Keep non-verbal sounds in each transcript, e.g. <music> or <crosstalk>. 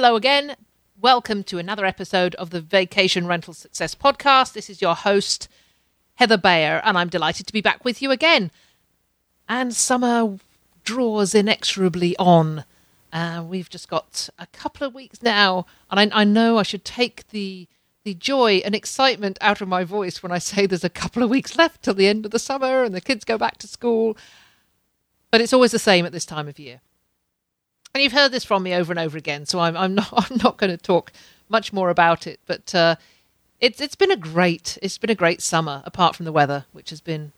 Hello again. Welcome to another episode of the Vacation Rental Success Podcast. This is your host, Heather Bayer, and I'm delighted to be back with you again. And summer draws inexorably on. Uh, we've just got a couple of weeks now, and I, I know I should take the the joy and excitement out of my voice when I say there's a couple of weeks left till the end of the summer and the kids go back to school. But it's always the same at this time of year and you've heard this from me over and over again, so I'm, I'm <laughs> not I'm not going to talk much more about it. But uh, it's it's been a great it's been a great summer, apart from the weather, which has been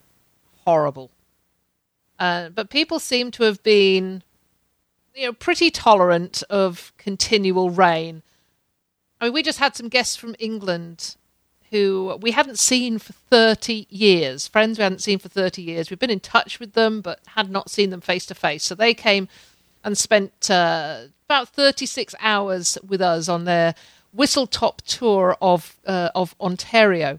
horrible. Uh, but people seem to have been, you know, pretty tolerant of continual rain. I mean, we just had some guests from England who we hadn't seen for 30 years, friends we hadn't seen for 30 years. We've been in touch with them, but had not seen them face to face. So they came and spent uh, about 36 hours with us on their whistle top tour of uh, of Ontario.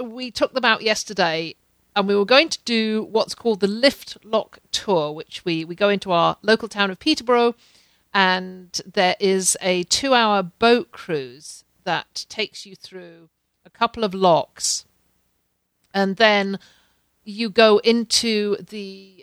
We took them out yesterday, and we were going to do what's called the Lift Lock Tour, which we we go into our local town of Peterborough, and there is a two hour boat cruise that takes you through a couple of locks, and then you go into the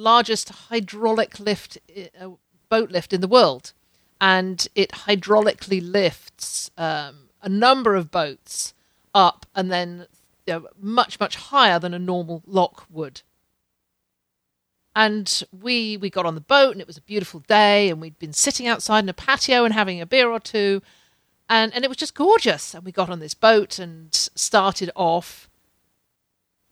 largest hydraulic lift uh, boat lift in the world, and it hydraulically lifts um, a number of boats up and then you know, much much higher than a normal lock would. And we we got on the boat and it was a beautiful day and we'd been sitting outside in a patio and having a beer or two. And and it was just gorgeous. And we got on this boat and started off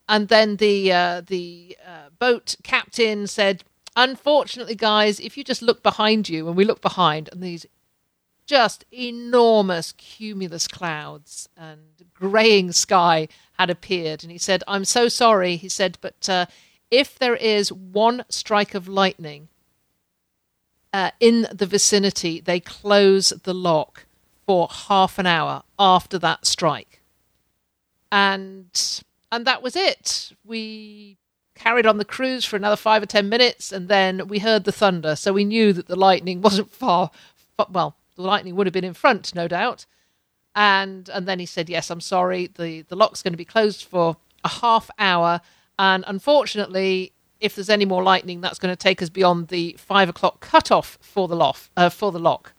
and then the uh, the uh, boat captain said, "Unfortunately, guys, if you just look behind you, and we look behind, and these just enormous cumulus clouds and greying sky had appeared." And he said, "I'm so sorry," he said, "but uh, if there is one strike of lightning." Uh, in the vicinity, they close the lock for half an hour after that strike. And and that was it. We carried on the cruise for another five or ten minutes, and then we heard the thunder. So we knew that the lightning wasn't far. Well, the lightning would have been in front, no doubt. And and then he said, "Yes, I'm sorry. the The lock's going to be closed for a half hour, and unfortunately." If there's any more lightning, that's going to take us beyond the five o'clock cutoff for the loft uh, for the lock.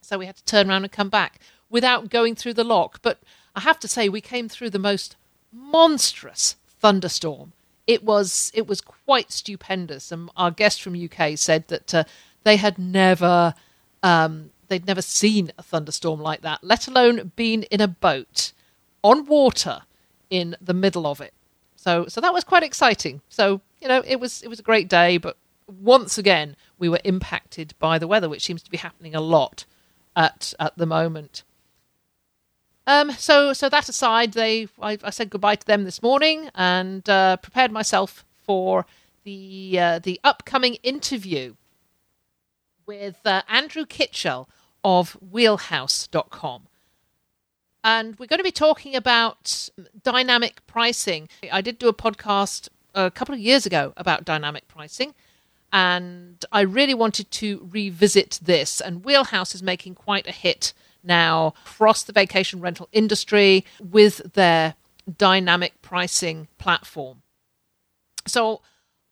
So we had to turn around and come back without going through the lock. But I have to say, we came through the most monstrous thunderstorm. It was it was quite stupendous, and our guest from UK said that uh, they had never um, they'd never seen a thunderstorm like that, let alone been in a boat on water in the middle of it. So so that was quite exciting. So you know it was it was a great day, but once again we were impacted by the weather, which seems to be happening a lot at at the moment. Um, so, so that aside, they I, I, said goodbye to them this morning and uh, prepared myself for the uh, the upcoming interview with uh, Andrew Kitchell of Wheelhouse.com. And we're going to be talking about dynamic pricing. I did do a podcast a couple of years ago about dynamic pricing, and I really wanted to revisit this. And Wheelhouse is making quite a hit now across the vacation rental industry with their dynamic pricing platform. So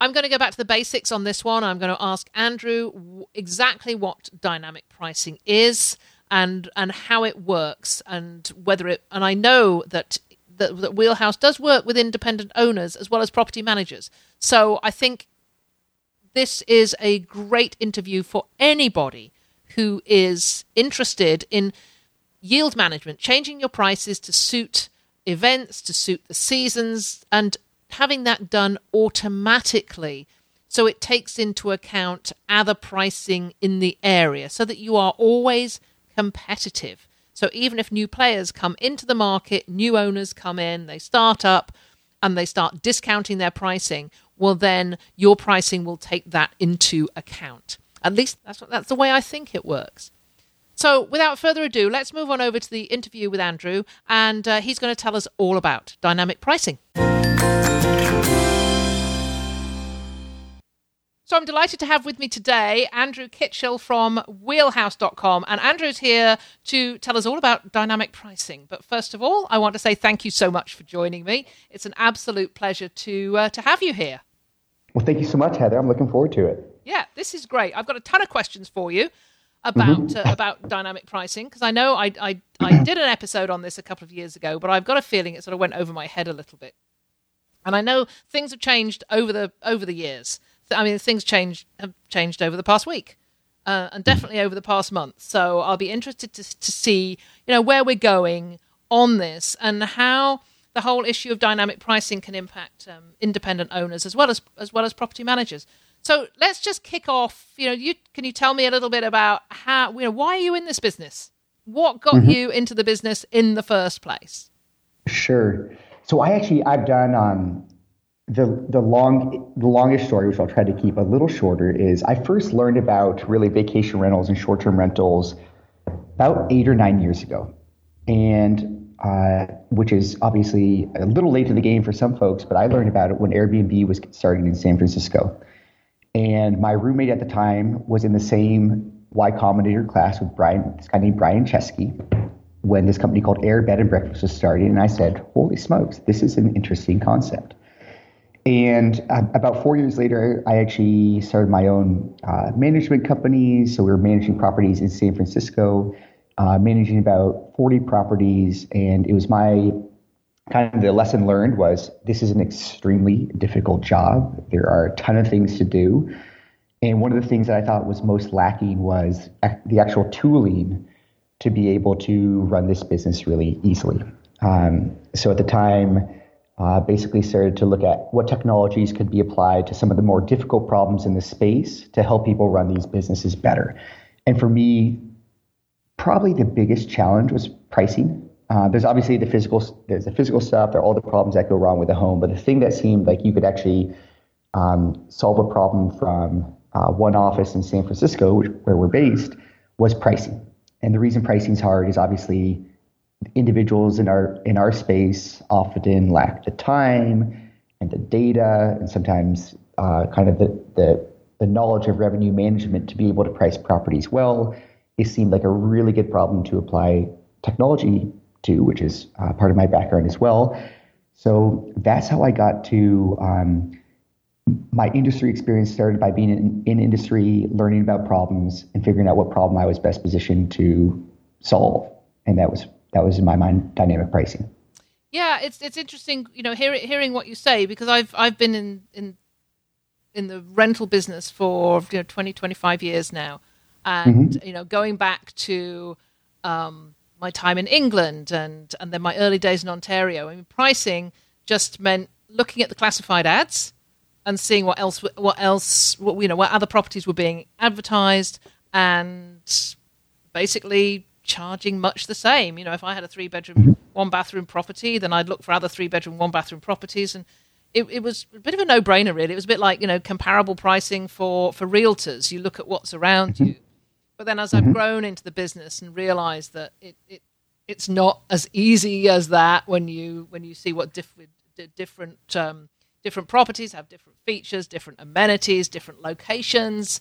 I'm going to go back to the basics on this one. I'm going to ask Andrew exactly what dynamic pricing is and and how it works and whether it and I know that that, that Wheelhouse does work with independent owners as well as property managers. So I think this is a great interview for anybody who is interested in yield management, changing your prices to suit events, to suit the seasons, and having that done automatically So it takes into account other pricing in the area so that you are always competitive. So even if new players come into the market, new owners come in, they start up and they start discounting their pricing, well then your pricing will take that into account. At least that's what, that's the way I think it works. So, without further ado, let's move on over to the interview with Andrew, and uh, he's going to tell us all about dynamic pricing. So I'm delighted to have with me today Andrew Kitchell from wheelhouse.com. And Andrew's here to tell us all about dynamic pricing. But first of all, I want to say thank you so much for joining me. It's an absolute pleasure to, uh, to have you here. Well, thank you so much, Heather. I'm looking forward to it. Yeah, this is great. I've got a ton of questions for you about mm-hmm. uh, about dynamic pricing because I know I, I I did an episode on this a couple of years ago, but I've got a feeling it sort of went over my head a little bit. And I know things have changed over the over the years. I mean, things change have changed over the past week, uh, and definitely over the past month. So I'll be interested to to see you know where we're going on this and how the whole issue of dynamic pricing can impact um, independent owners as well as as well as property managers. So let's just kick off. You know, you can you tell me a little bit about how you know why are you in this business? What got mm-hmm. you into the business in the first place? Sure. So I actually I've done um, the the long the longest story, which I'll try to keep a little shorter, is I first learned about really vacation rentals and short term rentals about eight or nine years ago, and uh, which is obviously a little late to the game for some folks, but I learned about it when Airbnb was starting in San Francisco, and my roommate at the time was in the same Y Combinator class with Brian, this guy named Brian Chesky, when this company called Air Bed and Breakfast was starting, and I said, "Holy smokes, this is an interesting concept." And uh, about four years later, I actually started my own uh, management company. So we were managing properties in San Francisco, uh, managing about 40 properties. And it was my kind of the lesson learned was this is an extremely difficult job. There are a ton of things to do. And one of the things that I thought was most lacking was the actual tooling to be able to run this business really easily. Um, so at the time, uh, basically started to look at what technologies could be applied to some of the more difficult problems in the space to help people run these businesses better. And for me, probably the biggest challenge was pricing. Uh, there's obviously the physical, there's the physical stuff, there are all the problems that go wrong with the home, but the thing that seemed like you could actually um, solve a problem from uh, one office in San Francisco, which, where we're based, was pricing. And the reason pricing is hard is obviously individuals in our in our space often lack the time and the data and sometimes uh, kind of the, the the knowledge of revenue management to be able to price properties well. It seemed like a really good problem to apply technology to, which is uh, part of my background as well. So that's how I got to um, my industry experience. Started by being in, in industry, learning about problems, and figuring out what problem I was best positioned to solve, and that was that was in my mind dynamic pricing. Yeah, it's it's interesting, you know, hear, hearing what you say because I've I've been in in in the rental business for you know 20 25 years now and mm-hmm. you know going back to um, my time in England and and then my early days in Ontario I mean pricing just meant looking at the classified ads and seeing what else what else what you know what other properties were being advertised and basically charging much the same. You know, if I had a three bedroom, one bathroom property, then I'd look for other three bedroom, one bathroom properties. And it, it was a bit of a no brainer, really. It was a bit like, you know, comparable pricing for, for realtors. You look at what's around mm-hmm. you. But then as I've mm-hmm. grown into the business and realized that it, it it's not as easy as that when you when you see what diff- different um, different properties have different features, different amenities, different locations.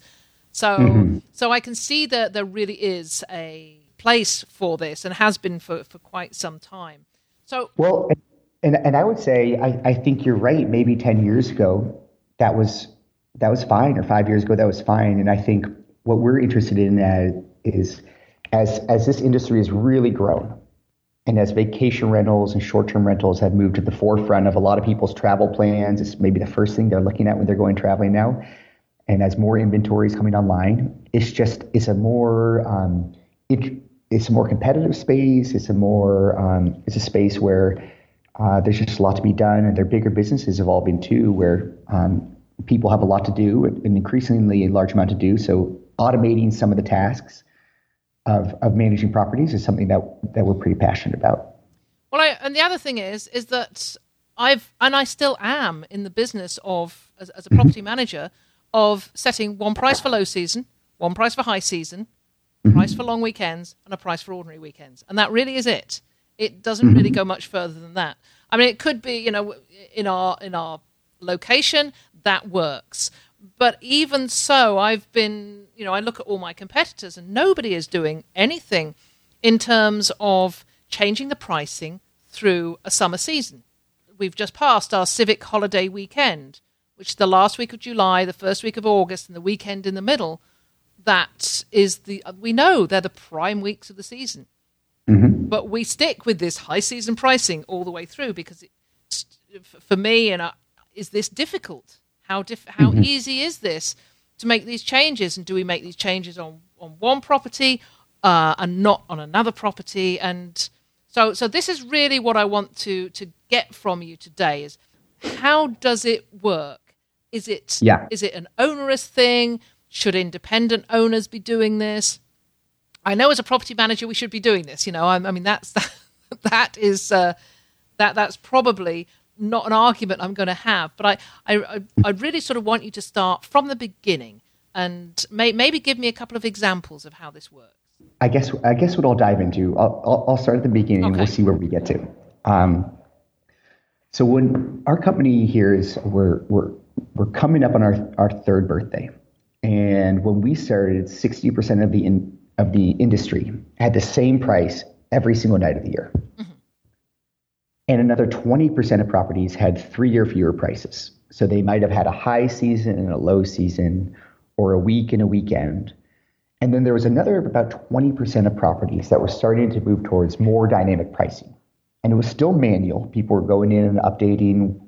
So mm-hmm. so I can see that there really is a place for this and has been for, for quite some time. So well, and and I would say I, I think you're right. Maybe ten years ago that was that was fine, or five years ago that was fine. And I think what we're interested in is as as this industry has really grown, and as vacation rentals and short term rentals have moved to the forefront of a lot of people's travel plans, it's maybe the first thing they're looking at when they're going traveling now. And as more inventory is coming online, it's just it's a more um, it, it's a more competitive space. It's a more um, it's a space where uh, there's just a lot to be done, and they're bigger businesses evolving too, where um, people have a lot to do, an increasingly large amount to do. So automating some of the tasks of, of managing properties is something that that we're pretty passionate about. Well, I, and the other thing is is that I've and I still am in the business of as, as a property manager of setting one price for low season, one price for high season, mm-hmm. price for long weekends, and a price for ordinary weekends, and that really is it. It doesn't mm-hmm. really go much further than that. I mean, it could be you know in our in our location that works, but even so, I've been you know I look at all my competitors and nobody is doing anything in terms of changing the pricing through a summer season we've just passed our civic holiday weekend, which is the last week of July, the first week of August, and the weekend in the middle. That is the we know they're the prime weeks of the season, mm-hmm. but we stick with this high season pricing all the way through because it, for me and is this difficult? How diff- how mm-hmm. easy is this to make these changes? And do we make these changes on on one property uh, and not on another property? And so, so this is really what I want to to get from you today is how does it work? Is it yeah. is it an onerous thing? Should independent owners be doing this? I know as a property manager we should be doing this. You know, I, I mean that's that, <laughs> that is uh, that that's probably not an argument I'm going to have. But I, I I really sort of want you to start from the beginning and may, maybe give me a couple of examples of how this works. I guess I guess what I'll dive into. I'll, I'll start at the beginning. Okay. and We'll see where we get to. Um, so when our company here is we're we're we're coming up on our our third birthday, and when we started, sixty percent of the in, of the industry had the same price every single night of the year, mm-hmm. And another twenty percent of properties had three or fewer prices. So they might have had a high season and a low season, or a week and a weekend and then there was another about 20% of properties that were starting to move towards more dynamic pricing. And it was still manual. People were going in and updating.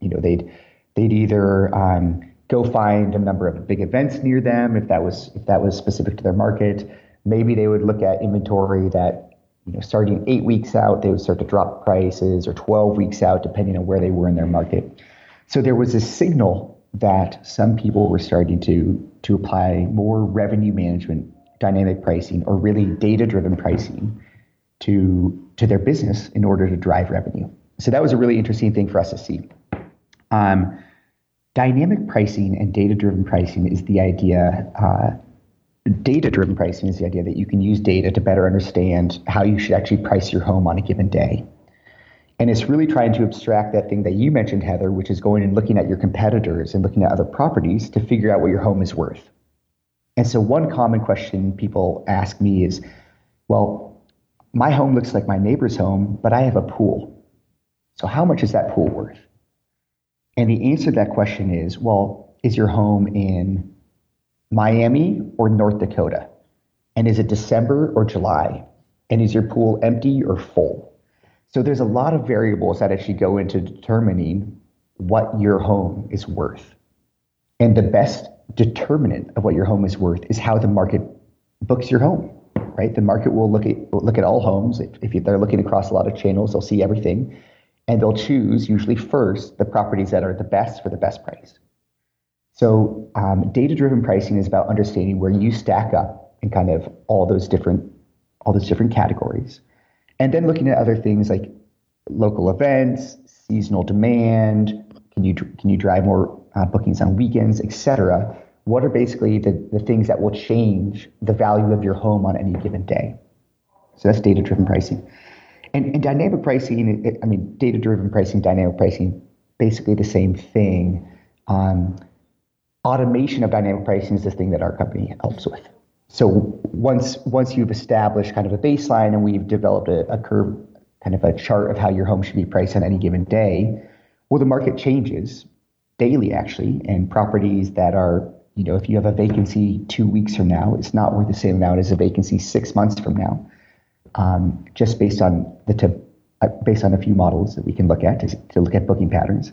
You know, they'd they'd either um, go find a number of big events near them if that was if that was specific to their market. Maybe they would look at inventory that you know starting eight weeks out they would start to drop prices, or 12 weeks out depending on where they were in their market. So there was a signal that some people were starting to to apply more revenue management, dynamic pricing, or really data driven pricing to to their business in order to drive revenue. So that was a really interesting thing for us to see. Um, dynamic pricing and data driven pricing is the idea. Uh, data driven pricing is the idea that you can use data to better understand how you should actually price your home on a given day. And it's really trying to abstract that thing that you mentioned, Heather, which is going and looking at your competitors and looking at other properties to figure out what your home is worth. And so, one common question people ask me is, well, my home looks like my neighbor's home, but I have a pool. So, how much is that pool worth? And the answer to that question is, well, is your home in Miami or North Dakota? And is it December or July? And is your pool empty or full? So there's a lot of variables that actually go into determining what your home is worth. And the best determinant of what your home is worth is how the market books your home, right? The market will look at look at all homes. If, if they're looking across a lot of channels, they'll see everything, and they'll choose usually first the properties that are the best for the best price. So um, data-driven pricing is about understanding where you stack up in kind of all those different all those different categories and then looking at other things like local events, seasonal demand, can you can you drive more uh, bookings on weekends, etc. What are basically the, the things that will change the value of your home on any given day? So that's data driven pricing. And, and dynamic pricing, it, I mean, data driven pricing, dynamic pricing, basically the same thing. Um, automation of dynamic pricing is the thing that our company helps with so once once you've established kind of a baseline and we've developed a, a, curve, kind of a chart of how your home should be priced on any given day, well, the market changes daily actually, and properties that are you know if you have a vacancy two weeks from now, it's not worth the same amount as a vacancy six months from now, um, just based on the t- uh, based on a few models that we can look at to, to look at booking patterns.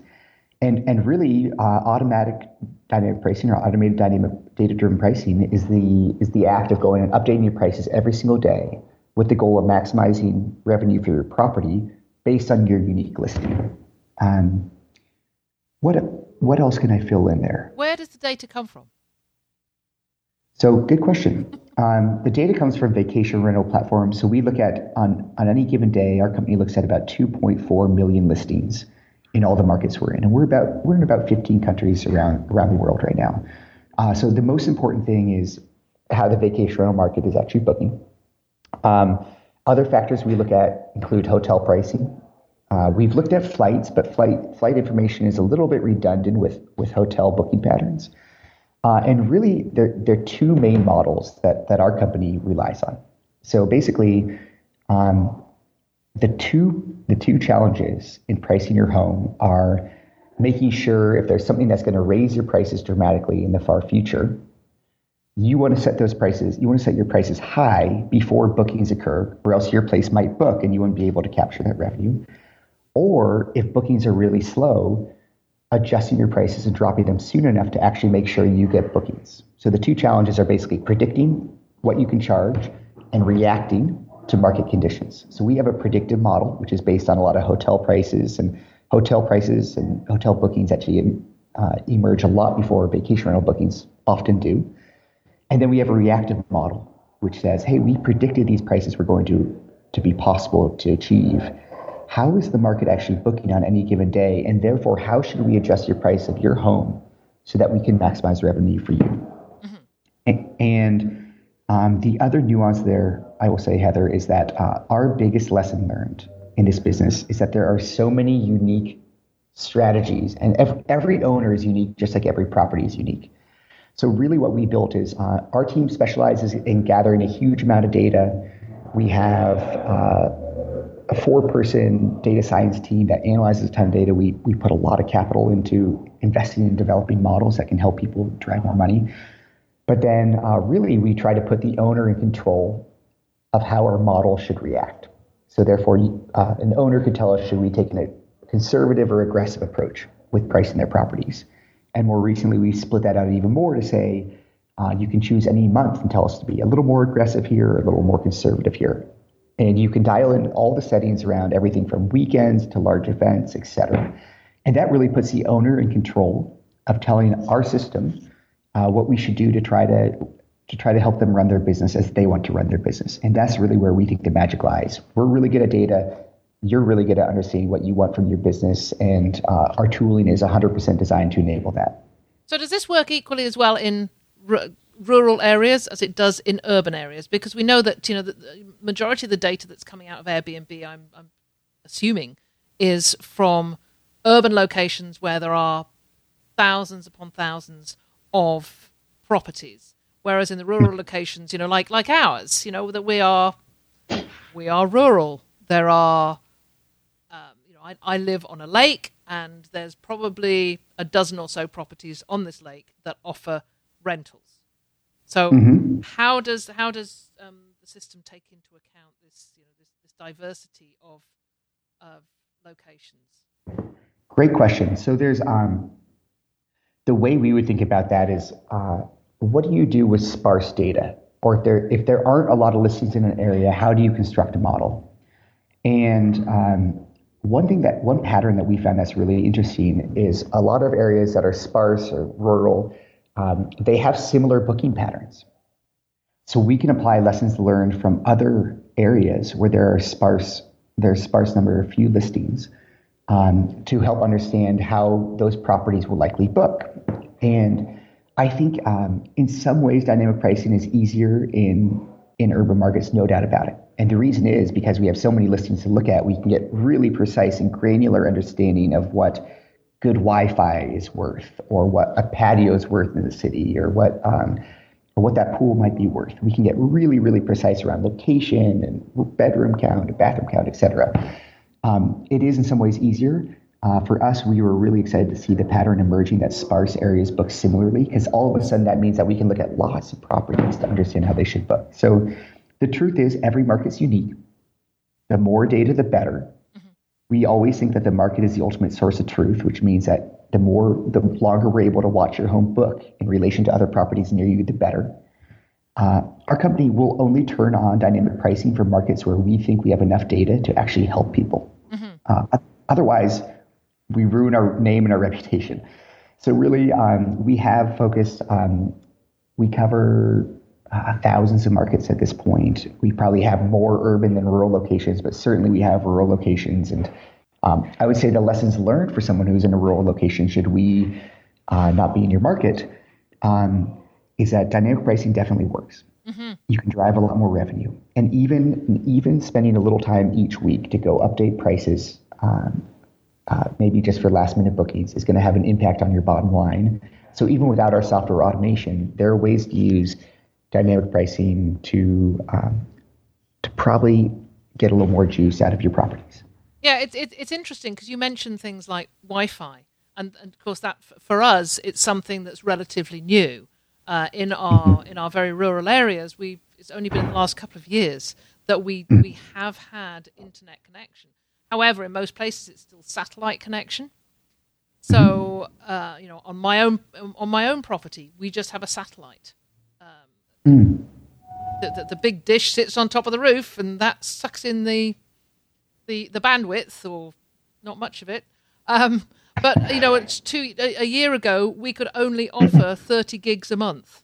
And, and really, uh, automatic dynamic pricing or automated dynamic data-driven pricing is the is the act of going and updating your prices every single day with the goal of maximizing revenue for your property based on your unique listing. Um, what what else can I fill in there? Where does the data come from? So, good question. Um, the data comes from vacation rental platforms. So, we look at on, on any given day, our company looks at about 2.4 million listings in all the markets we're in, and we're about we're in about 15 countries around around the world right now. Uh, so, the most important thing is how the vacation rental market is actually booking. Um, other factors we look at include hotel pricing. Uh, we've looked at flights, but flight flight information is a little bit redundant with with hotel booking patterns. Uh, and really, there, there are two main models that, that our company relies on. So basically, um, the two the two challenges in pricing your home are making sure if there's something that's going to raise your prices dramatically in the far future, you want to set those prices, you want to set your prices high before bookings occur, or else your place might book and you wouldn't be able to capture that revenue. Or if bookings are really slow, adjusting your prices and dropping them soon enough to actually make sure you get bookings. So the two challenges are basically predicting what you can charge and reacting to market conditions. So we have a predictive model, which is based on a lot of hotel prices and hotel prices and hotel bookings actually uh, emerge a lot before vacation rental bookings often do. And then we have a reactive model, which says, hey, we predicted these prices were going to, to be possible to achieve. How is the market actually booking on any given day? And therefore, how should we adjust your price of your home so that we can maximize revenue for you? Mm-hmm. And um, the other nuance there, I will say, Heather, is that uh, our biggest lesson learned in this business is that there are so many unique strategies, and every, every owner is unique, just like every property is unique. So really what we built is uh, our team specializes in gathering a huge amount of data. We have uh, a four-person data science team that analyzes a ton of data. We, we put a lot of capital into investing in developing models that can help people drive more money. But then uh, really we try to put the owner in control of how our model should react. So therefore, uh, an owner could tell us should we take a conservative or aggressive approach with pricing their properties. And more recently, we split that out even more to say uh, you can choose any month and tell us to be a little more aggressive here, a little more conservative here. And you can dial in all the settings around everything from weekends to large events, et cetera. And that really puts the owner in control of telling our system uh, what we should do to try to to try to help them run their business as they want to run their business. And that's really where we think the magic lies. We're really good at data you're really good at understanding what you want from your business, and uh, our tooling is 100% designed to enable that. So, does this work equally as well in r- rural areas as it does in urban areas? Because we know that you know the majority of the data that's coming out of Airbnb, I'm, I'm assuming, is from urban locations where there are thousands upon thousands of properties, whereas in the rural locations, you know, like like ours, you know, that we are we are rural. There are I, I live on a lake, and there's probably a dozen or so properties on this lake that offer rentals. So mm-hmm. how does how does um, the system take into account this you know this, this diversity of of locations? Great question. So there's um, the way we would think about that is uh, what do you do with sparse data, or if there if there aren't a lot of listings in an area, how do you construct a model? And um, one thing that one pattern that we found that's really interesting is a lot of areas that are sparse or rural, um, they have similar booking patterns. So we can apply lessons learned from other areas where there are sparse, there's sparse number of few listings um, to help understand how those properties will likely book. And I think um, in some ways dynamic pricing is easier in in urban markets, no doubt about it. And the reason is because we have so many listings to look at, we can get really precise and granular understanding of what good Wi-Fi is worth, or what a patio is worth in the city, or what um, or what that pool might be worth. We can get really, really precise around location and bedroom count, bathroom count, etc. Um, it is in some ways easier. Uh, for us, we were really excited to see the pattern emerging that sparse areas book similarly, because all of a sudden that means that we can look at lots of properties to understand how they should book. So the truth is, every market's unique. The more data, the better. Mm-hmm. We always think that the market is the ultimate source of truth, which means that the more, the longer we're able to watch your home book in relation to other properties near you, the better. Uh, our company will only turn on dynamic pricing for markets where we think we have enough data to actually help people. Mm-hmm. Uh, otherwise, we ruin our name and our reputation. So really, um, we have focused. Um, we cover uh, thousands of markets at this point. We probably have more urban than rural locations, but certainly we have rural locations. And um, I would say the lessons learned for someone who's in a rural location, should we uh, not be in your market, um, is that dynamic pricing definitely works. Mm-hmm. You can drive a lot more revenue, and even even spending a little time each week to go update prices, um, uh, maybe just for last minute bookings, is going to have an impact on your bottom line. So even without our software automation, there are ways to use dynamic pricing to um, to probably get a little more juice out of your properties. Yeah, it's it's, it's interesting because you mentioned things like Wi-Fi, and, and of course that for us it's something that's relatively new uh, in our mm-hmm. in our very rural areas. We it's only been the last couple of years that we mm-hmm. we have had internet connection. However, in most places it's still satellite connection. So uh, you know, on my own on my own property, we just have a satellite. Mm. The, the, the, big dish sits on top of the roof, and that sucks in the the the bandwidth, or not much of it. Um, but you know, it's two a, a, year ago we could only offer thirty gigs a month.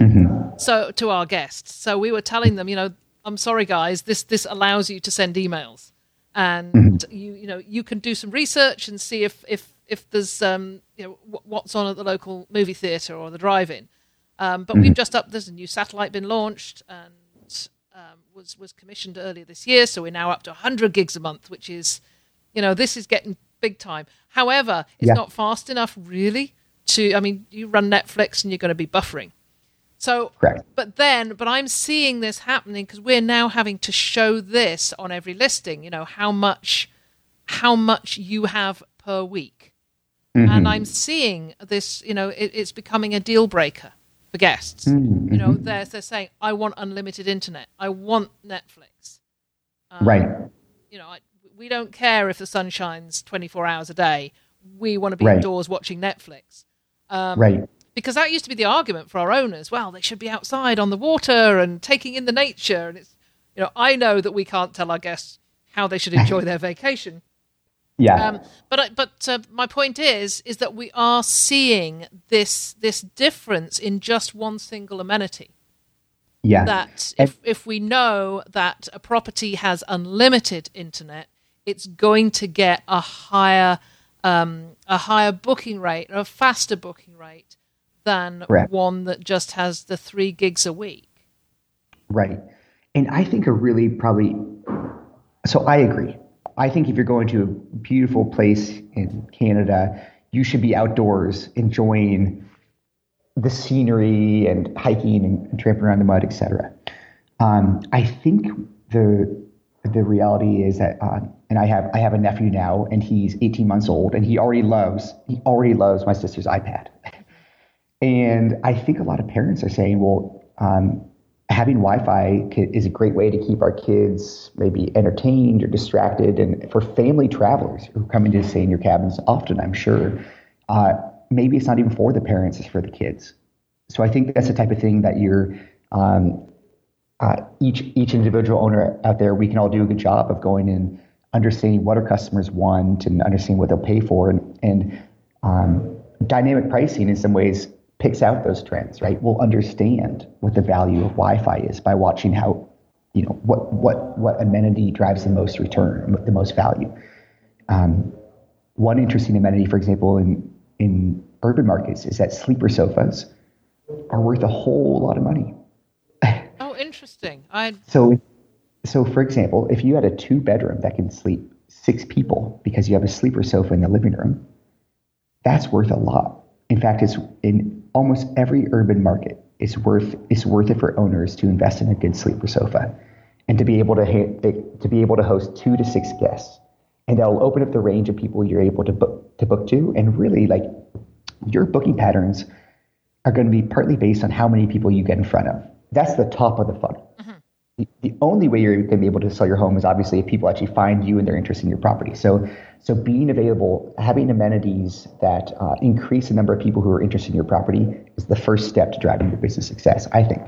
Mm-hmm. So to our guests, so we were telling them, you know, I'm sorry guys, this this allows you to send emails, and mm-hmm. you you know you can do some research and see if if if there's um you know what's on at the local movie theater or the drive-in um, but mm-hmm. we've just up. There's a new satellite been launched and um, was was commissioned earlier this year. So we're now up to 100 gigs a month, which is, you know, this is getting big time. However, it's yeah. not fast enough really to. I mean, you run Netflix and you're going to be buffering. So, Correct. but then, but I'm seeing this happening because we're now having to show this on every listing. You know how much, how much you have per week, mm-hmm. and I'm seeing this. You know, it, it's becoming a deal breaker for guests. Mm-hmm. You know, they're, they're saying, I want unlimited internet. I want Netflix. Um, right. You know, I, we don't care if the sun shines 24 hours a day. We want to be right. indoors watching Netflix. Um, right. Because that used to be the argument for our owners. Well, they should be outside on the water and taking in the nature. And it's, you know, I know that we can't tell our guests how they should enjoy their <laughs> vacation. Yeah. Um, but but uh, my point is is that we are seeing this this difference in just one single amenity. Yeah. That if if we know that a property has unlimited internet, it's going to get a higher um, a higher booking rate, or a faster booking rate than Correct. one that just has the three gigs a week. Right. And I think a really probably so I agree. I think if you're going to a beautiful place in Canada, you should be outdoors enjoying the scenery and hiking and, tramping around the mud, etc. Um, I think the the reality is that, uh, and I have I have a nephew now, and he's 18 months old, and he already loves he already loves my sister's iPad. And I think a lot of parents are saying, well, um, having Wi-Fi is a great way to keep our kids maybe entertained or distracted. And for family travelers who come in to stay in your cabins, often I'm sure, uh, maybe it's not even for the parents; it's for the kids. So I think that's the type of thing that you're. Um, uh, each each individual owner out there, we can all do a good job of going and understanding what our customers want and understanding what they'll pay for, and, and um, dynamic pricing in some ways picks out those trends, right, We'll understand what the value of Wi-Fi is by watching how, you know, what what what amenity drives the most return, the most value. Um, one interesting amenity, for example, in in urban markets, is that sleeper sofas are worth a whole lot of money. <laughs> oh, interesting. I so so for example, if you had a two bedroom that can sleep six people because you have a sleeper sofa in the living room, that's worth a lot. In fact, it's in almost every urban market is worth is worth it for owners to invest in a good sleeper sofa and to be able to to be able to host two to six guests. And that'll open up the range of people you're able to book to book to. And really like your booking patterns are going to be partly based on how many people you get in front of. That's the top of the funnel mm-hmm. The, only way you're going to be able to sell your home is obviously if people actually find you and they're interested in your property. So, so being available, having amenities that uh, increase the number of people who are interested in your property is the first step to driving your business success, I think.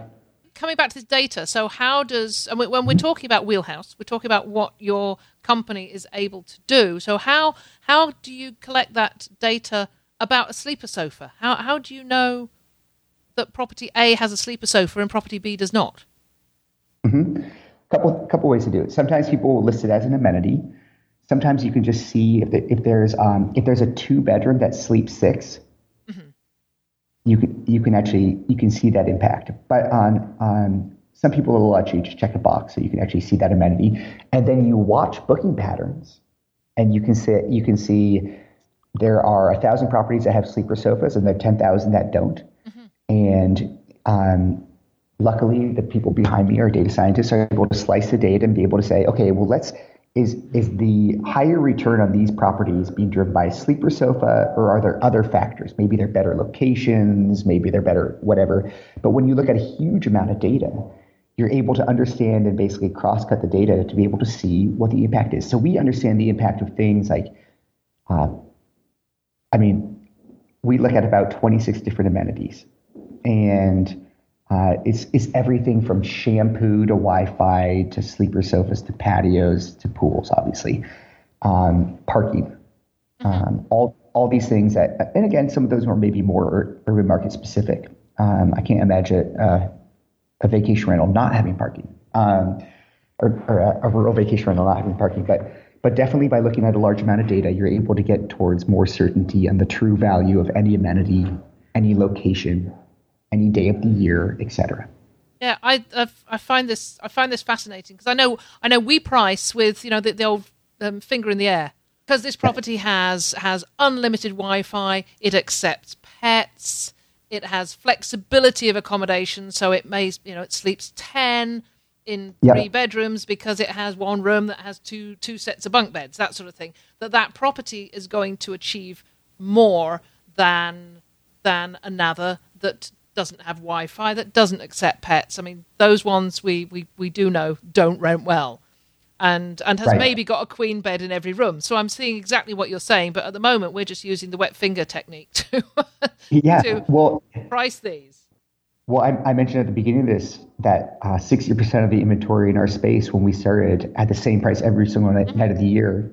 Coming back to the data, so how does, and when we're mm-hmm. talking about Wheelhouse, we're talking about what your company is able to do. So how, how do you collect that data about a sleeper sofa? How how do you know that property A has a sleeper sofa and property B does not? Mm-hmm. Couple couple ways to do it. Sometimes people will list it as an amenity. Sometimes you can just see if, the, if there's um, if there's a two bedroom that sleeps 6 mm-hmm. you can you can actually you can see that impact. But on on some people will let you just check a box so you can actually see that amenity, and then you watch booking patterns, and you can see you can see there are a thousand properties that have sleeper sofas, and there are ten thousand that don't. Mm-hmm. And um, luckily, the people behind me are data scientists are able to slice the data and be able to say, okay, well, let's is is the higher return on these properties being driven by sleeper sofa or are there other factors? Maybe they're better locations maybe they're better whatever. But when you look at a huge amount of data you're able to understand and basically cross-cut the data to be able to see what the impact is. So we understand the impact of things like, uh, I mean, we look at about 26 different amenities, and uh, it's it's everything from shampoo to Wi-Fi to sleeper sofas to patios to pools, obviously, um, parking, mm-hmm. um, all all these things that, and again, some of those are maybe more urban market specific. Um, I can't imagine. Uh, a vacation rental not having parking, um, or, or a, a, rural vacation rental not having parking. But but definitely by looking at a large amount of data, you're able to get towards more certainty on the true value of any amenity, any location, any day of the year, etc. Yeah, I, I, I find this I find this fascinating because I know I know we price with you know the, the old um, finger in the air because this property has has unlimited Wi-Fi, it accepts pets, it has flexibility of accommodation, so it may you know it sleeps ten in three bedrooms because it has one room that has two two sets of bunk beds, that sort of thing. That that property is going to achieve more than than another that doesn't have Wi-Fi, that doesn't accept pets. I mean, those ones we we, we do know don't rent well and and has right. maybe got a queen bed in every room. So I'm seeing exactly what you're saying, but at the moment we're just using the wet finger technique to <laughs> yeah to well price these. Well, I, I mentioned at the beginning of this that uh, 60% of the inventory in our space when we started at the same price every single night, mm-hmm. night of the year,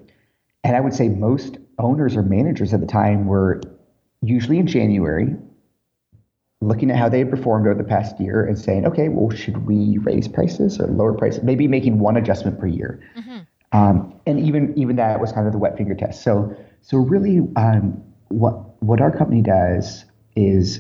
and I would say most owners or managers at the time were usually in January looking at how they performed over the past year and saying, okay, well, should we raise prices or lower prices? Maybe making one adjustment per year. Mm-hmm. Um, and even even that was kind of the wet finger test. So so really, um, what what our company does is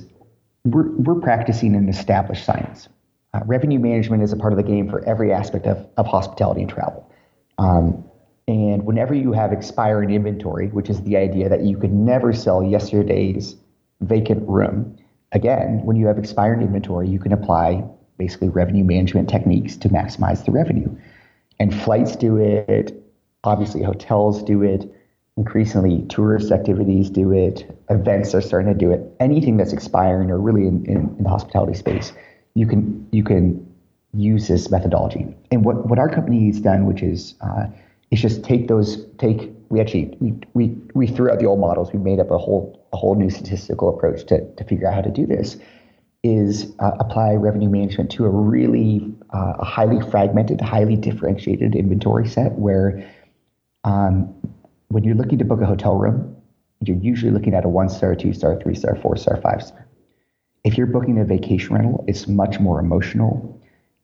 we're we're practicing an established science. Uh, revenue management is a part of the game for every aspect of, of hospitality and travel. Um, and whenever you have expiring inventory, which is the idea that you could never sell yesterday's vacant room, again, when you have expired inventory, you can apply basically revenue management techniques to maximize the revenue. And flights do it, obviously, hotels do it, increasingly, tourist activities do it, events are starting to do it. Anything that's expiring or really in, in, in the hospitality space, you can, you can use this methodology. And what, what our company has done, which is, uh, is just take those, take, we actually, we, we, we threw out the old models, we made up a whole a whole new statistical approach to, to figure out how to do this is uh, apply revenue management to a really uh, a highly fragmented, highly differentiated inventory set where um, when you're looking to book a hotel room, you're usually looking at a one star, two star, three star, four star, five star. If you're booking a vacation rental, it's much more emotional.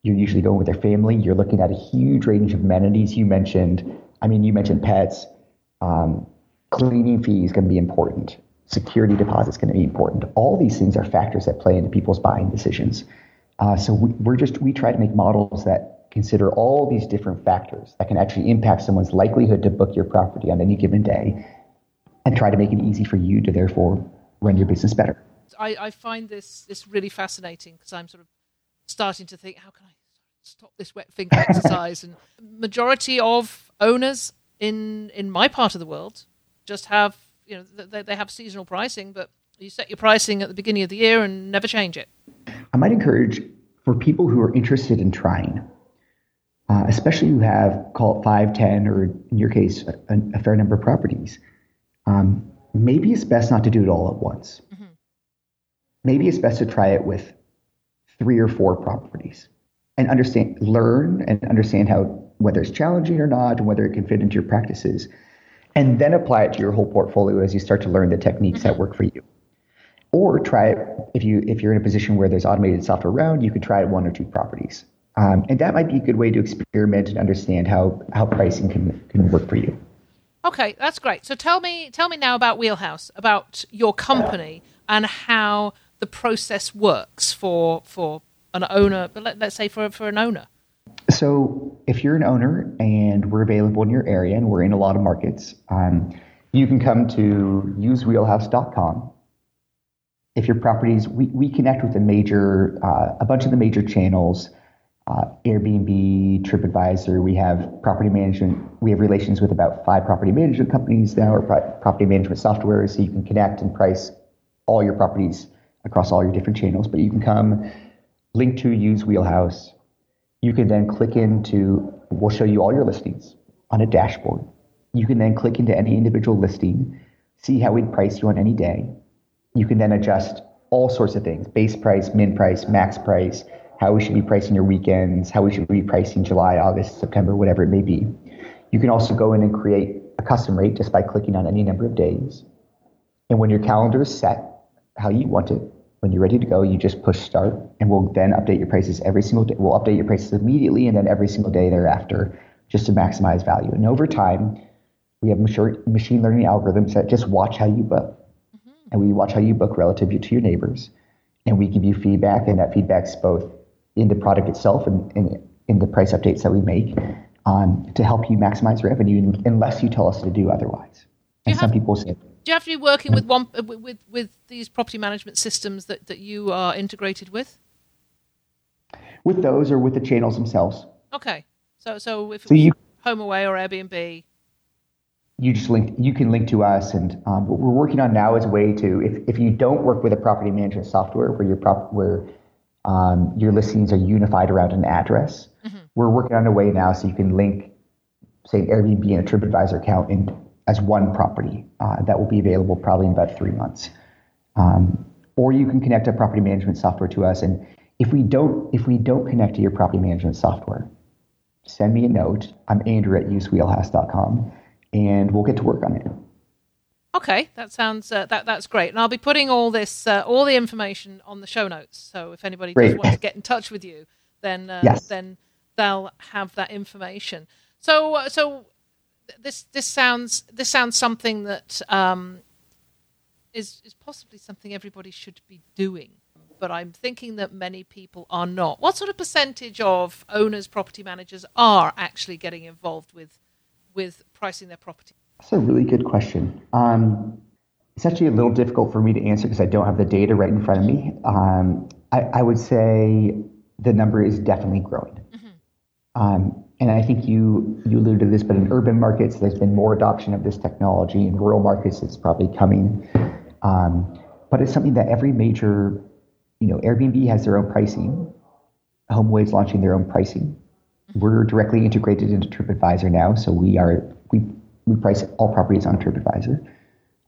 You're usually going with their family. You're looking at a huge range of amenities. You mentioned, I mean, you mentioned pets. Um, cleaning fees can be important security deposits going to be important. All these things are factors that play into people's buying decisions. Uh, so we, we're just we try to make models that consider all these different factors that can actually impact someone's likelihood to book your property on any given day, and try to make it easy for you to therefore run your business better. I, I find this this really fascinating because I'm sort of starting to think, how can I stop this wet finger <laughs> exercise? and majority of owners in in my part of the world just have you know they, they have seasonal pricing, but you set your pricing at the beginning of the year and never change it. I might encourage for people who are interested in trying, uh, especially who have call it five, ten, or in your case, a, a fair number of properties. Um, maybe it's best not to do it all at once. Mm-hmm. Maybe it's best to try it with three or four properties and understand, learn, and understand how whether it's challenging or not, and whether it can fit into your practices and then apply it to your whole portfolio as you start to learn the techniques mm-hmm. that work for you. Or try it if you if you're in a position where there's automated software around, you could try it one or two properties, um, and that might be a good way to experiment and understand how how pricing can can work for you. Okay, that's great. So tell me tell me now about Wheelhouse, about your company, and how the process works for for an owner. But let, let's say for for an owner. So, if you're an owner and we're available in your area and we're in a lot of markets, um, you can come to usewheelhouse.com. If your properties, we, we connect with a major, uh, a bunch of the major channels, uh, Airbnb, TripAdvisor. We have property management. We have relations with about five property management companies now, or pro- property management software, so you can connect and price all your properties across all your different channels. But you can come, link to Use Wheelhouse you can then click into, we'll show you all your listings on a dashboard. You can then click into any individual listing, see how we'd price you on any day. You can then adjust all sorts of things base price, min price, max price, how we should be pricing your weekends, how we should be pricing July, August, September, whatever it may be. You can also go in and create a custom rate just by clicking on any number of days. And when your calendar is set how you want it, when you're ready to go, you just push start, and we'll then update your prices every single day. We'll update your prices immediately, and then every single day thereafter, just to maximize value. And over time, we have machine learning algorithms that just watch how you book, mm-hmm. and we watch how you book relative to your neighbors, and we give you feedback, and that feedback's both in the product itself and in, in the price updates that we make um, to help you maximize revenue, unless you tell us to do otherwise. And some people say do you have to be working with one with with these property management systems that, that you are integrated with? With those or with the channels themselves. Okay, so so if so you, HomeAway or Airbnb, you just link. You can link to us, and um, what we're working on now is a way to if if you don't work with a property management software where your prop where um, your listings are unified around an address, mm-hmm. we're working on a way now so you can link, say, Airbnb and a TripAdvisor account and as one property uh, that will be available probably in about three months. Um, or you can connect a property management software to us. And if we don't, if we don't connect to your property management software, send me a note. I'm Andrew at usewheelhouse.com, and we'll get to work on it. Okay, that sounds uh, that that's great, and I'll be putting all this uh, all the information on the show notes. So if anybody great. does want to get in touch with you, then uh, yes. then they'll have that information. So uh, so this this sounds this sounds something that um, is is possibly something everybody should be doing. But I'm thinking that many people are not. What sort of percentage of owners, property managers, are actually getting involved with with pricing their property? That's a really good question. Um, it's actually a little difficult for me to answer because I don't have the data right in front of me. Um, I, I, would say the number is definitely growing. Mm-hmm. And I think you you alluded to this, but in urban markets, there's been more adoption of this technology. In rural markets, it's probably coming. Um, but it's something that every major, you know, Airbnb has their own pricing. HomeAway is launching their own pricing. We're directly integrated into TripAdvisor now, so we are we we price all properties on TripAdvisor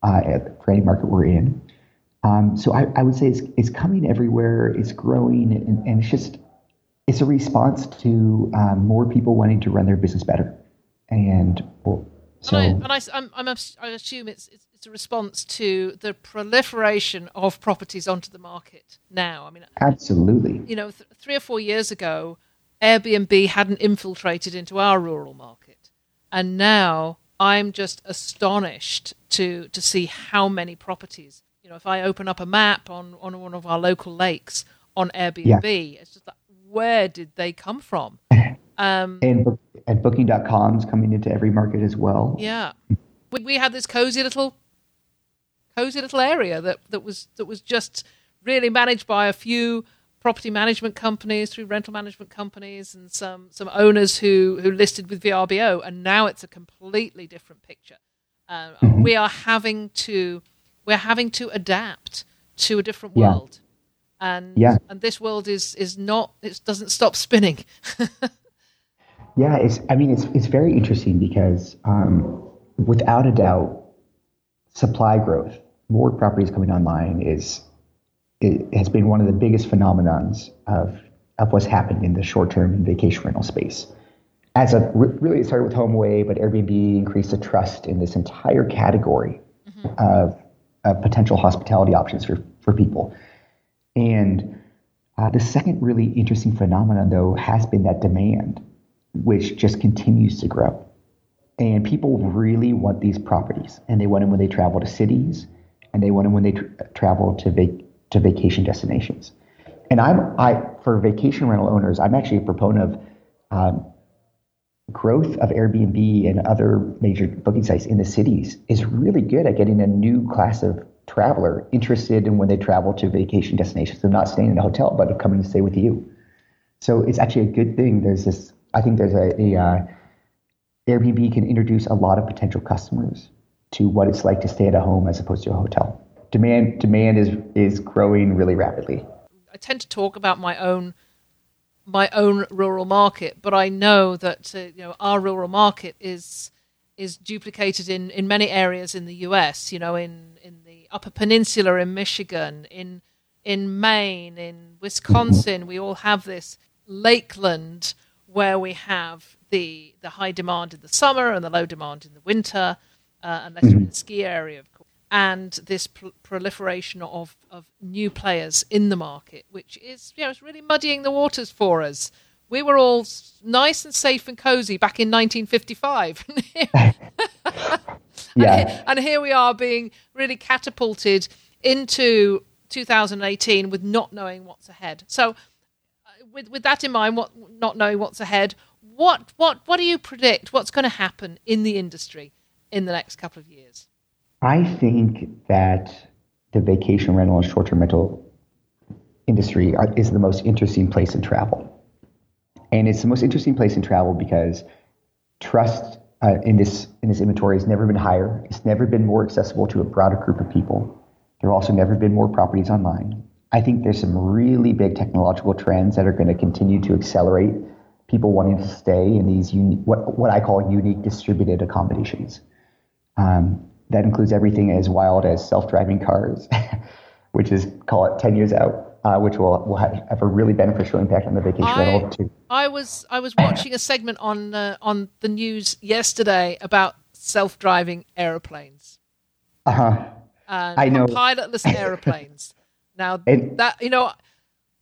uh, for any market we're in. Um, so I, I, would say it's, it's coming everywhere. It's growing, and, and it's just it's a response to um, more people wanting to run their business better. And well, so, and I, and I, I'm, I'm, i assume it's, it's, it's a response to the proliferation of properties onto the market now. I mean, absolutely. You know, th- three or four years ago, Airbnb hadn't infiltrated into our rural market, and now I'm just astonished to to see how many properties. You know, if I open up a map on on one of our local lakes on Airbnb, yeah. it's just like where did they come from? <laughs> Um, and and Booking.com's coming into every market as well. Yeah, we, we had this cozy little, cozy little area that that was that was just really managed by a few property management companies through rental management companies and some some owners who who listed with VRBO, and now it's a completely different picture. Uh, mm-hmm. We are having to we're having to adapt to a different world. And yeah. and this world is is not it doesn't stop spinning. <laughs> yeah, it's I mean it's it's very interesting because um, without a doubt, supply growth, more properties coming online is it has been one of the biggest phenomenons of of what's happened in the short term and vacation rental space. as a really it started with HomeAway, but Airbnb increased the trust in this entire category mm-hmm. of, of, potential hospitality options for, for people. And uh, the second really interesting phenomenon, though, has been that demand, which just continues to grow. And people really want these properties, and they want them when they travel to cities, and they want them when they tra- travel to vac- to vacation destinations. And I'm I for vacation rental owners, I'm actually a proponent of um, growth of Airbnb and other major booking sites in the cities is really good at getting a new class of traveler interested in when they travel to vacation destinations. They're not staying in a hotel, but coming to stay with you. So it's actually a good thing. There's this, I think there's a, a uh, Airbnb can introduce a lot of potential customers to what it's like to stay at a home as opposed to a hotel. Demand demand is is growing really rapidly. I tend to talk about my own my own rural market, but I know that uh, you know our rural market is is duplicated in, in many areas in the U.S. You know, in in Upper Peninsula, in Michigan, in in Maine, in Wisconsin, we all have this lakeland where we have the the high demand in the summer and the low demand in the winter, uh, unless you're in the ski area, of course, and this pr- proliferation of of new players in the market, which is you know it's really muddying the waters for us. We were all nice and safe and cozy back in 1955. <laughs> <laughs> <laughs> yeah. And, <laughs> and here we are being really catapulted into 2018 with not knowing what's ahead. So, uh, with with that in mind, what not knowing what's ahead, what what what do you predict? What's going to happen in the industry in the next couple of years? I think that the vacation rental and short term rental industry are, is the most interesting place in travel. And it's the most interesting place in travel because trust uh, in this in this inventory has never been higher. It's never been more accessible to a broader group of people. There have also never been more properties online. I think there's some really big technological trends that are going to continue to accelerate people wanting to stay in these uni- what what I call unique distributed accommodations. Um, that includes everything as wild as self-driving cars, <laughs> which is call it 10 years out, uh, which will, will have a really beneficial impact on the vacation I, rental too. I was I was watching a segment on uh, on the news yesterday about self-driving airplanes. Uh-huh. I know pilotless airplanes. <laughs> now and, that you know,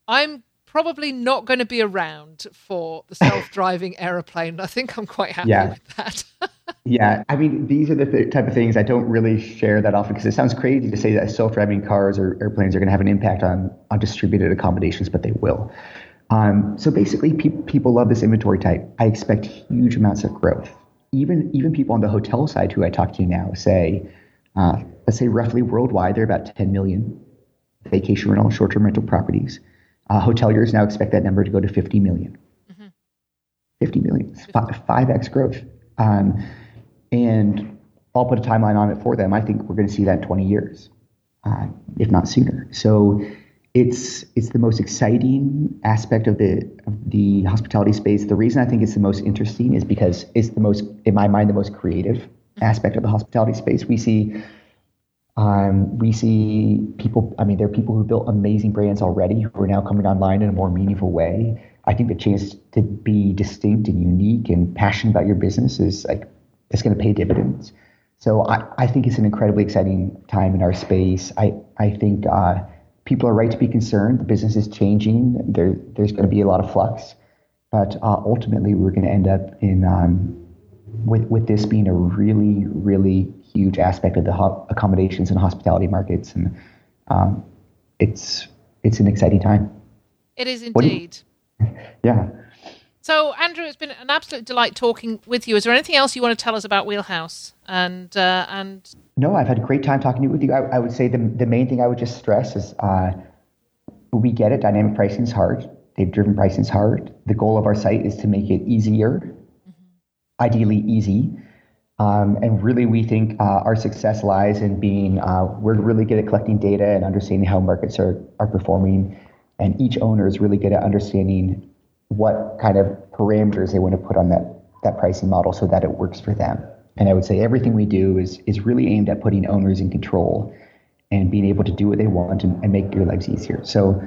I'm probably not going to be around for the self-driving <laughs> aeroplane. I think I'm quite happy yeah. with that. <laughs> yeah, I mean, these are the th- type of things I don't really share that often because it sounds crazy to say that self-driving cars or airplanes are going to have an impact on on distributed accommodations, but they will. Um, so basically, pe- people love this inventory type. I expect huge amounts of growth. Even even people on the hotel side who I talk to now say, uh, let's say roughly worldwide, there are about 10 million vacation rental and short-term rental properties. Uh, hoteliers now expect that number to go to 50 million. Mm-hmm. 50 million, 5x growth. Um, and I'll put a timeline on it for them. I think we're going to see that in 20 years, uh, if not sooner. So it's it's the most exciting aspect of the of the hospitality space. The reason I think it's the most interesting is because it's the most, in my mind, the most creative mm-hmm. aspect of the hospitality space. We see um, we see people, I mean, there are people who built amazing brands already who are now coming online in a more meaningful way. I think the chance to be distinct and unique and passionate about your business is like, it's going to pay dividends. So I, I think it's an incredibly exciting time in our space. I, I think uh, people are right to be concerned. The business is changing. There, there's going to be a lot of flux. But uh, ultimately, we're going to end up in um, with, with this being a really, really huge aspect of the ho- accommodations and hospitality markets, and um, it's it's an exciting time. It is indeed. You, <laughs> yeah. So, Andrew, it's been an absolute delight talking with you. Is there anything else you want to tell us about Wheelhouse? And uh, and no, I've had a great time talking with you. I, I would say the the main thing I would just stress is uh, we get it. Dynamic pricing is hard. Data driven pricing is hard. The goal of our site is to make it easier, mm-hmm. ideally easy, um, and really, we think uh, our success lies in being uh, we're really good at collecting data and understanding how markets are, are performing. And each owner is really good at understanding what kind of parameters they want to put on that, that pricing model so that it works for them. And I would say everything we do is, is really aimed at putting owners in control and being able to do what they want and, and make your lives easier. So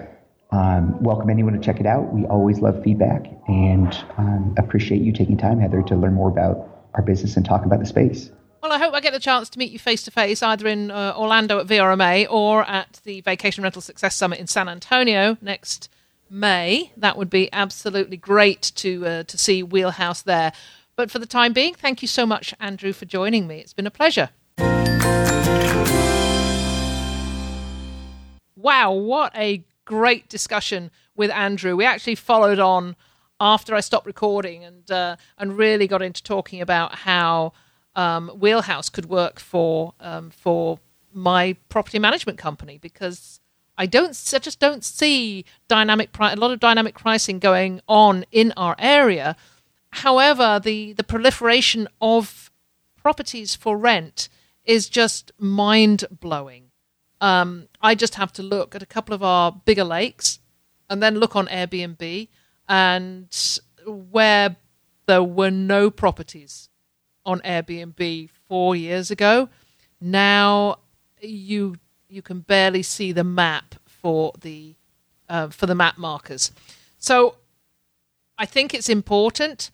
um, welcome anyone to check it out. We always love feedback and um, appreciate you taking time, Heather, to learn more about our business and talk about the space. Well, I hope I get the chance to meet you face to face, either in uh, Orlando at VRMA or at the Vacation Rental Success Summit in San Antonio next May. That would be absolutely great to uh, to see Wheelhouse there. But for the time being, thank you so much, Andrew, for joining me. It's been a pleasure. Wow, what a great discussion with Andrew. We actually followed on after I stopped recording and uh, and really got into talking about how um, Wheelhouse could work for um, for my property management company because I don't I just don't see dynamic a lot of dynamic pricing going on in our area However, the, the proliferation of properties for rent is just mind blowing. Um, I just have to look at a couple of our bigger lakes and then look on Airbnb and where there were no properties on Airbnb four years ago, now you you can barely see the map for the uh, for the map markers. So I think it's important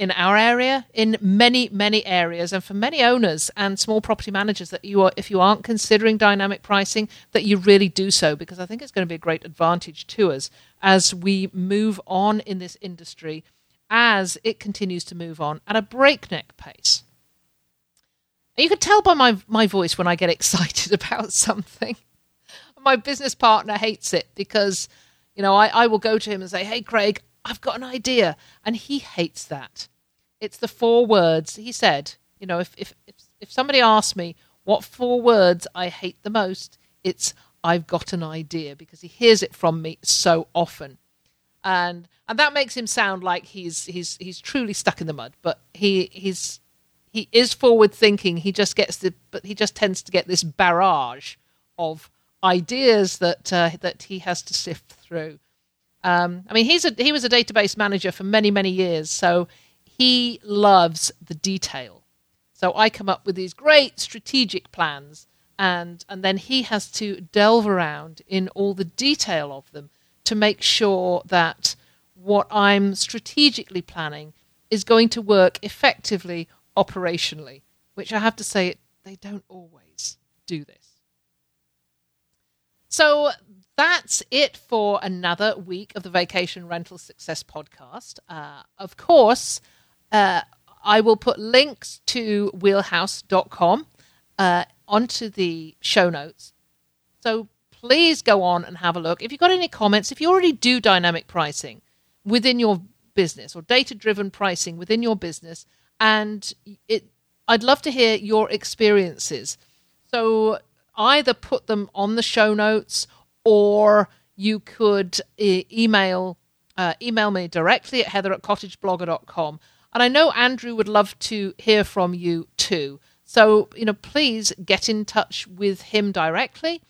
in our area, in many, many areas, and for many owners and small property managers that you are, if you aren't considering dynamic pricing, that you really do so because I think it's going to be a great advantage to us as we move on in this industry as it continues to move on at a breakneck pace. You can tell by my, my voice when I get <laughs> excited about something. My business partner hates it because, you know, I, I will go to him and say, Hey, Craig, I've got an idea. And he hates that. It's the four words. He said, you know, if, if, if, if somebody asks me what four words I hate the most, it's I've got an idea because he hears it from me so often. And and that makes him sound like he's he's he's truly stuck in the mud, but he he's he is forward thinking. He just gets the but he just tends to get this barrage of ideas that uh, that he has to sift through. Um, I mean, he's a he was a database manager for many many years, so he loves the detail. So I come up with these great strategic plans, and and then he has to delve around in all the detail of them to make sure that what I'm strategically planning is going to work effectively operationally. Which I have to say, they don't always do this. So that's it for another week of the Vacation Rental Success Podcast. Uh, of course, uh, I will put links to wheelhouse.com uh, onto the show notes. So please go on and have a look. If you've got any comments, if you already do dynamic pricing within your business or data driven pricing within your business, and it, I'd love to hear your experiences. So either put them on the show notes or you could e- email uh, email me directly at heather at cottageblogger.com. And I know Andrew would love to hear from you too. So, you know, please get in touch with him directly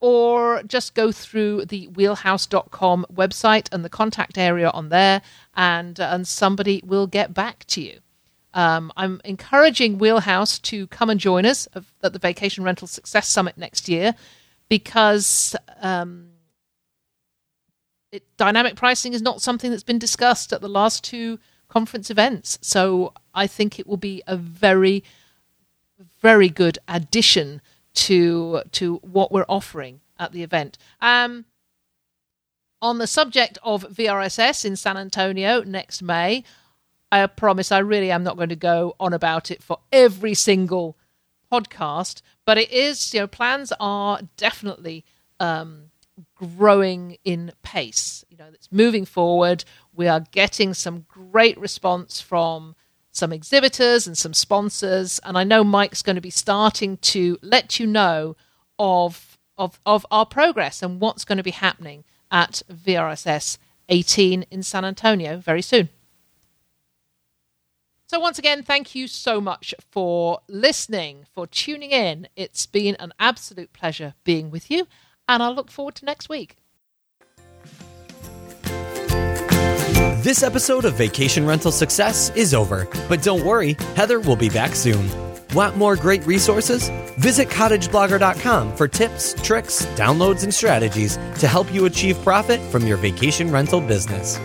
or just go through the wheelhouse.com website and the contact area on there, and, uh, and somebody will get back to you. Um, I'm encouraging Wheelhouse to come and join us at the Vacation Rental Success Summit next year because um, it, dynamic pricing is not something that's been discussed at the last two conference events. So I think it will be a very, very good addition to to what we're offering at the event. Um, on the subject of VRSS in San Antonio next May, I promise I really am not going to go on about it for every single podcast, but it is, you know, plans are definitely um, growing in pace. You know, it's moving forward. We are getting some great response from some exhibitors and some sponsors, and I know Mike's going to be starting to let you know of of of our progress and what's going to be happening at VRSS 18 in San Antonio very soon. So, once again, thank you so much for listening, for tuning in. It's been an absolute pleasure being with you, and I look forward to next week. This episode of Vacation Rental Success is over, but don't worry, Heather will be back soon. Want more great resources? Visit cottageblogger.com for tips, tricks, downloads, and strategies to help you achieve profit from your vacation rental business.